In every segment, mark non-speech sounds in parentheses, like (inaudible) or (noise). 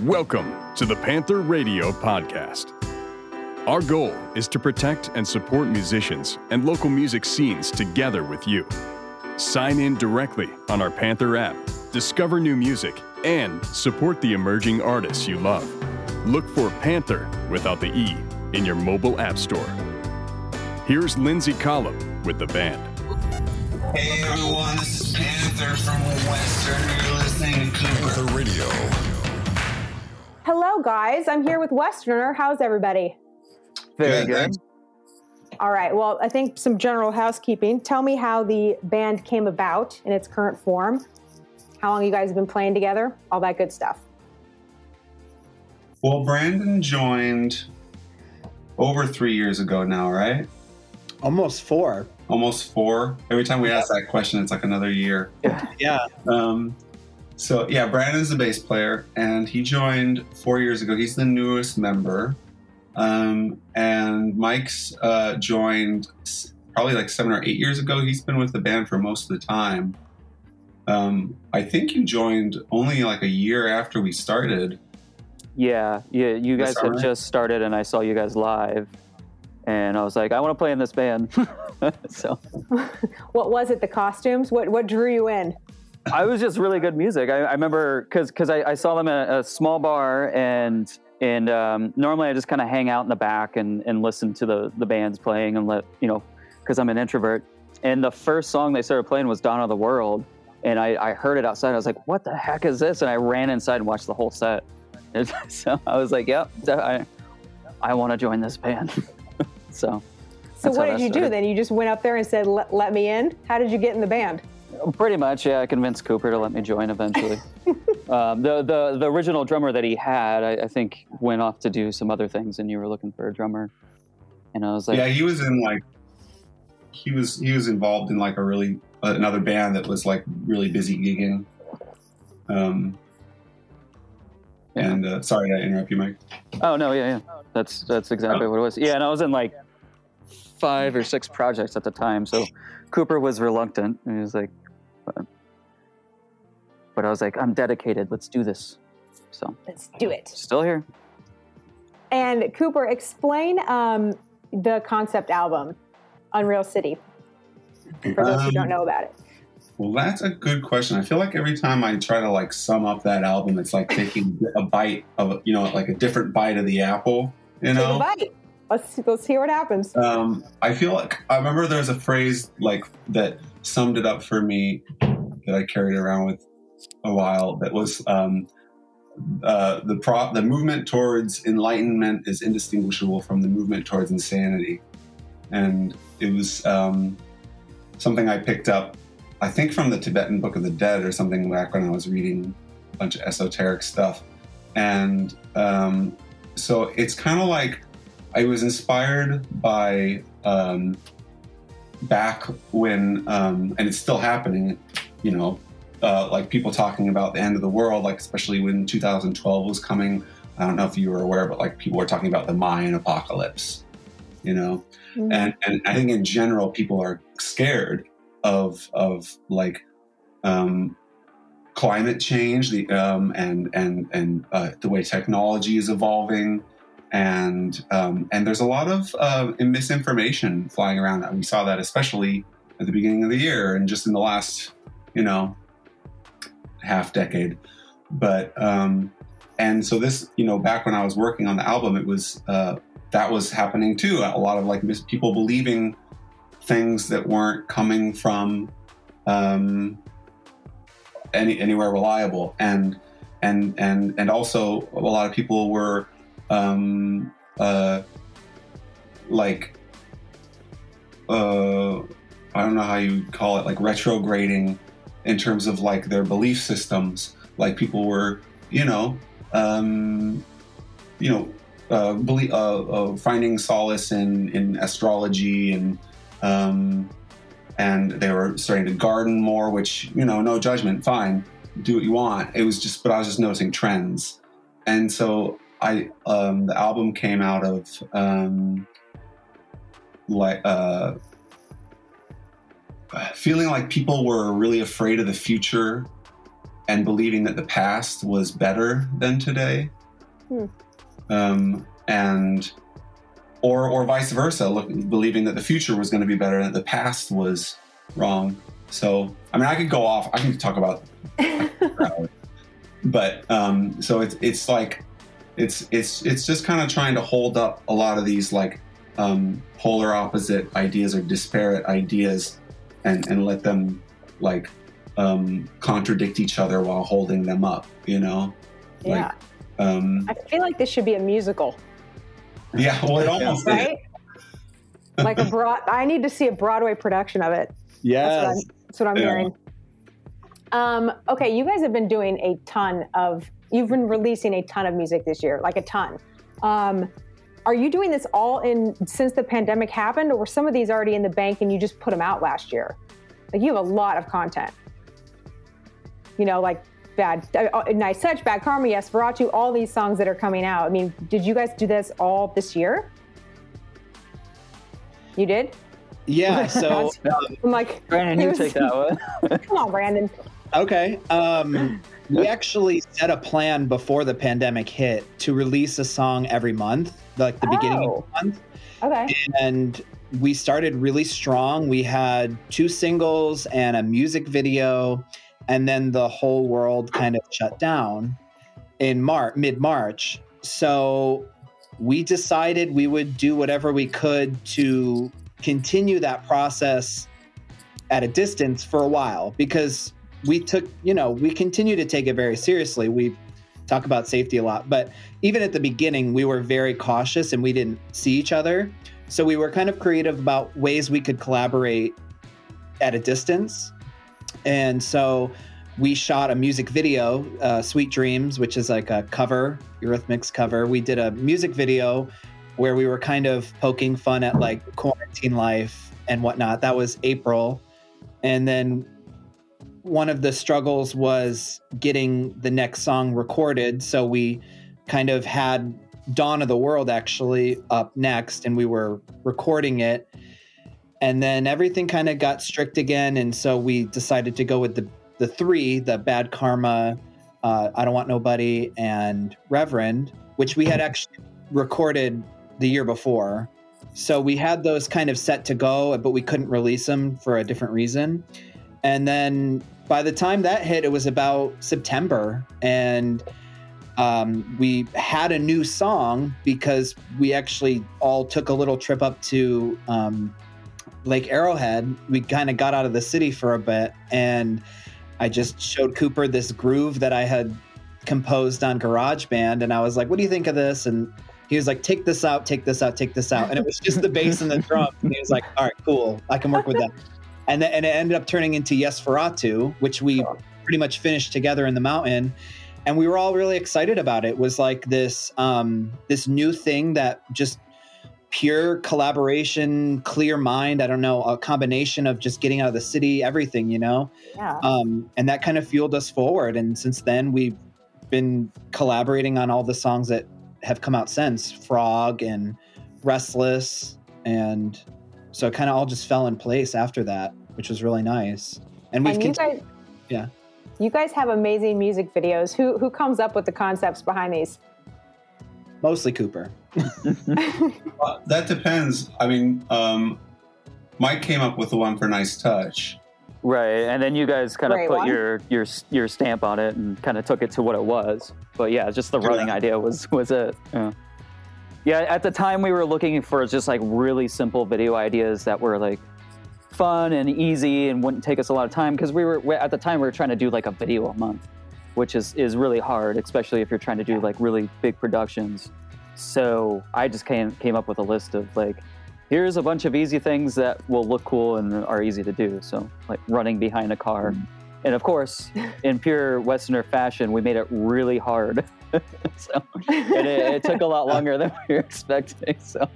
Welcome to the Panthr Radio Podcast. Our goal is to protect and support musicians and local music scenes together with you. Sign in directly on our Panthr app, discover new music, and support the emerging artists you love. Look for Panther without the E in your mobile app store. Here's Lindsay Collum with the band. Hey everyone, this is Panther from Western. You're listening to. The radio. Hello, guys. I'm here with Westerner. How's everybody? Very Good, good. thanks. All right. Well, I think some general housekeeping. Tell me how the band came about in its current form. How long you guys have been playing together? All that good stuff. Well, Brandon joined over three years ago now, right? Almost four. Almost four. Every time we ask that question, it's like another year. Yeah. Um, so yeah, Brandon's the bass player, and he joined four years ago. He's the newest member, um, and Mike's uh, joined probably like seven or eight years ago. He's been with the band for most of the time. Um, I think you joined only like a year after we started. Yeah, yeah. You guys had summer? just started, and I saw you guys live, and I was like, I want to play in this band. (laughs) so (laughs) What was it? The costumes? What what drew you in? I was just really good music. I, I remember because because I, I saw them at a small bar, and and um, normally I just kind of hang out in the back and and listen to the the bands playing and let you know because I'm an introvert. And the first song they started playing was "Dawn of the World," and I, I heard it outside. I was like, "What the heck is this?" And I ran inside and watched the whole set. And (laughs) so I was like, "Yep, I I want to join this band." (laughs) so. So what did you do then? You just went up there and said, "Let, let me in." How did you get in the band? Pretty much, yeah. I convinced Cooper to let me join eventually. (laughs) um, the, the the original drummer that he had, I, I think, went off to do some other things, and you were looking for a drummer. And I was like, yeah, he was in like he was he was involved in like a really uh, another band that was like really busy gigging. Um, and uh, sorry to interrupt you, Mike. "Oh no, yeah, yeah, that's that's exactly what it was." Yeah, and I was in like five or six projects at the time, so Cooper was reluctant. He was like, but, but I was like, "I'm dedicated. Let's do this." So Let's do it. still here. And Cooper, explain um, the concept album, Unreal City, for those who Um, don't know about it. Well, that's a good question. I feel like every time I try to like sum up that album, it's like taking a bite of you know like a different bite of the apple. You Take a know, bite. Let's let's hear what happens. um, I feel like I remember there's a phrase like that summed it up for me that I carried around with a while. That was um, uh, the pro- the movement towards enlightenment is indistinguishable from the movement towards insanity, and it was um, something I picked up, I think from the Tibetan Book of the Dead or something back when I was reading a bunch of esoteric stuff, and um, so it's kind of like I was inspired by um, back when, um, and it's still happening, you know, uh, like people talking about the end of the world, like especially when 2012 was coming. I don't know if you were aware, but like people were talking about the Mayan apocalypse, you know, Mhm. and and I think in general people are scared of of like um, climate change, the um, and and and uh, the way technology is evolving, and um, and there's a lot of uh, misinformation flying around. We saw that especially at the beginning of the year, and just in the last you know half decade. But um, and so this you know back when I was working on the album, it was uh, that was happening too. A lot of like mis- people believing things that weren't coming from um, any anywhere reliable, and and and and also a lot of people were um, uh, like uh, I don't know how you call it, like retrograding in terms of like their belief systems. Like people were, you know, um, you know, uh, belie- uh, uh, finding solace in in astrology and um, and they were starting to garden more. Which you know, no judgment, fine, do what you want. It was just, but I was just noticing trends, and so I um, the album came out of um, like uh, feeling like people were really afraid of the future and believing that the past was better than today, Hmm. um, and or or vice versa, look, believing that the future was going to be better and that the past was wrong. So I mean, I could go off. I can talk about, (laughs) but um, so it's it's like it's it's it's just kind of trying to hold up a lot of these like um, polar opposite ideas or disparate ideas and and let them like um, contradict each other while holding them up you know yeah. um, I feel like this should be a musical, yeah well it almost is. right? like a broad. I need to see a Broadway production of it. That's what Yes. I'm, that's what I'm Yeah. hearing. Um, okay, you guys have been doing a ton of. You've been releasing a ton of music this year, like a ton. Um, are you doing this all in since the pandemic happened, or were some of these already in the bank and you just put them out last year? Like you have a lot of content. You know, like bad, uh, nice touch, bad karma, yes, Verachu, all these songs that are coming out. I mean, did you guys do this all this year? You did. Yeah. (laughs) So I'm like, Brandon, you (laughs) take that one. Come on, Brandon. okay. Um, we actually set a plan before the pandemic hit to release a song every month, like the beginning Oh. of the oh. month. Okay. and we started really strong. We had two singles and a music video, and then the whole world kind of shut down in March, mid March. So we decided we would do whatever we could to continue that process at a distance for a while because we took, you know, we continue to take it very seriously. We talk about safety a lot, but even at the beginning, we were very cautious and we didn't see each other. So we were kind of creative about ways we could collaborate at a distance. And so we shot a music video, uh, Sweet Dreams, which is like a cover, Eurythmics cover. We did a music video where we were kind of poking fun at like quarantine life and whatnot. That was April. And then one of the struggles was getting the next song recorded. So we kind of had Dawn of the World actually up next, and we were recording it. And then everything kind of got strict again, and so we decided to go with the the three: the Bad Karma, uh, I Don't Want Nobody, and Reverend, which we had actually recorded the year before. So we had those kind of set to go, but we couldn't release them for a different reason. And then by the time that hit, it was about September, and um, we had a new song because we actually all took a little trip up to um, Lake Arrowhead. We kind of got out of the city for a bit, and I just showed Cooper this groove that I had composed on GarageBand, and I was like, "What do you think of this?" And he was like, "Take this out, take this out, take this out," and it was just the bass and the (laughs) drums. And he was like, "All right, cool, I can work with that." And then, and it ended up turning into Yes Ferratu, which we pretty much finished together in the mountain and we were all really excited about it. it was like this um, this new thing that just pure collaboration, clear mind. I don't know, a combination of just getting out of the city, everything, you know. Yeah. Um, and that kind of fueled us forward. And since then, we've been collaborating on all the songs that have come out since Frog and Restless, and so it kind of all just fell in place after that, which was really nice. And we've and you continued. guys, yeah. you guys have amazing music videos. Who who comes up with the concepts behind these? Mostly Cooper. (laughs) Uh, that depends. I mean, um, Mike came up with the one for Nice Touch. Right, and then you guys kind of Great put one. your your your stamp on it and kind of took it to what it was. But yeah, just the running Yeah. idea was was it. Yeah. yeah, at the time we were looking for just like really simple video ideas that were like fun and easy and wouldn't take us a lot of time because we were we- at the time we were trying to do like a video a month, which is is really hard, especially if you're trying to do like really big productions. So I just came came up with a list of like here's a bunch of easy things that will look cool and are easy to do. So, like running behind a car. Mm. And of course, in pure Westerner fashion, we made it really hard. (laughs) so, and it, it took a lot longer than we were expecting. So,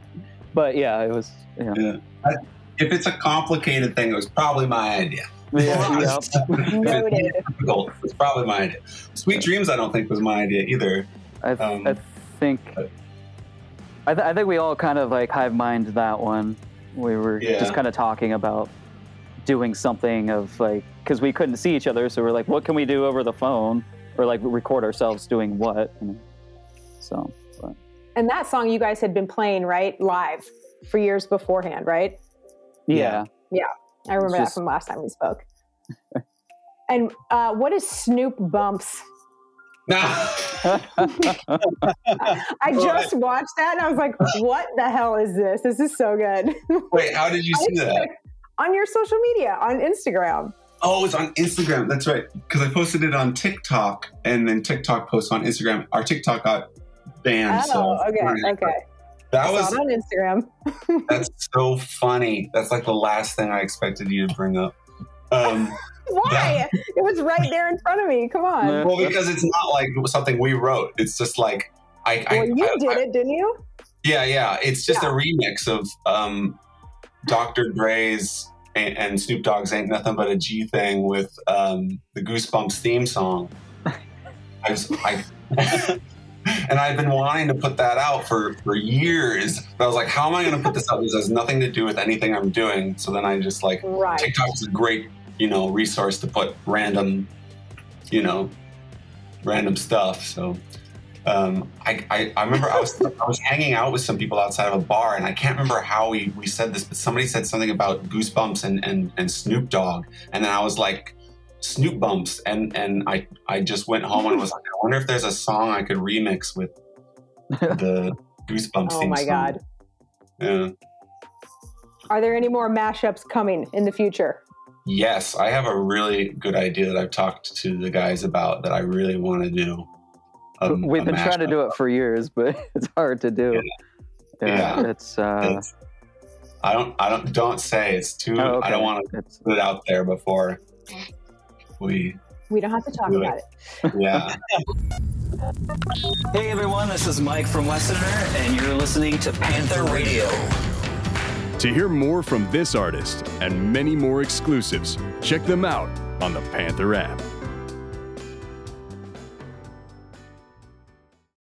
but yeah, it was. Yeah. Yeah. I, if it's a complicated thing, it was probably my idea. Yeah, If (laughs) yeah. it's Noted. difficult, It's probably my idea. Sweet Dreams, I don't think was my idea either. I, Um, I think. I, th- I think we all kind of like hive mind that one. We were Yeah. just kind of talking about doing something of like because we couldn't see each other, so we're like, what can we do over the phone or like record ourselves doing what? And so, but. And that song you guys had been playing right live for years beforehand, right? Yeah. Yeah, I remember just- that from last time we spoke. (laughs) and uh, what is Snoop Bumps? (laughs) I just watched that and I was like, what the hell is this? This is so good. (laughs) Wait, how did you see that? on your social media, on Instagram. Oh, it's on Instagram. That's right. Because I posted it on TikTok, and then TikTok posts on Instagram. Our TikTok got banned. Oh, so okay, okay. That I was saw it on Instagram. (laughs) that's so funny. That's like the last thing I expected you to bring up. Um, (laughs) Why? It was right there in front of me. Come on. Well, because it's not like something we wrote. It's just like I. I you I- did I- it, didn't you? Yeah, yeah. It's just Yeah. a remix of um, Dr. Dre's and, and Snoop Dogg's "Ain't Nothing But a G Thing" with um, the Goosebumps theme song. (laughs) I just, I, and I've been wanting to put that out for for years. But I was like, how am I going to put this out? This has nothing to do with anything I'm doing. So then I just like Right. is a great, you know, resource to put random, you know, random stuff. So um, I, I, I remember I was I was hanging out with some people outside of a bar, and I can't remember how we, we said this, but somebody said something about Goosebumps and, and, and Snoop Dogg, and then I was like, Snoop Bumps, and and I I just went home and was like, I wonder if there's a song I could remix with (laughs) the Goosebumps. Oh theme my song. God. Yeah. Are there any more mashups coming in the future? Yes, I have a really good idea that I've talked to the guys about that I really want to do. Um, We've a been trying to do it for years, (laughs) but it's hard to do. Yeah, Yeah. it's uh, It's- I don't. I don't. Don't say it's too. oh, okay. I don't want to put it out there before we. We don't have to talk Do it. about (laughs) it. Yeah. Hey everyone, this is Mike from Westerner, and you're listening to Panthr Radio. To hear more from this artist and many more exclusives, check them out on the Panthr app.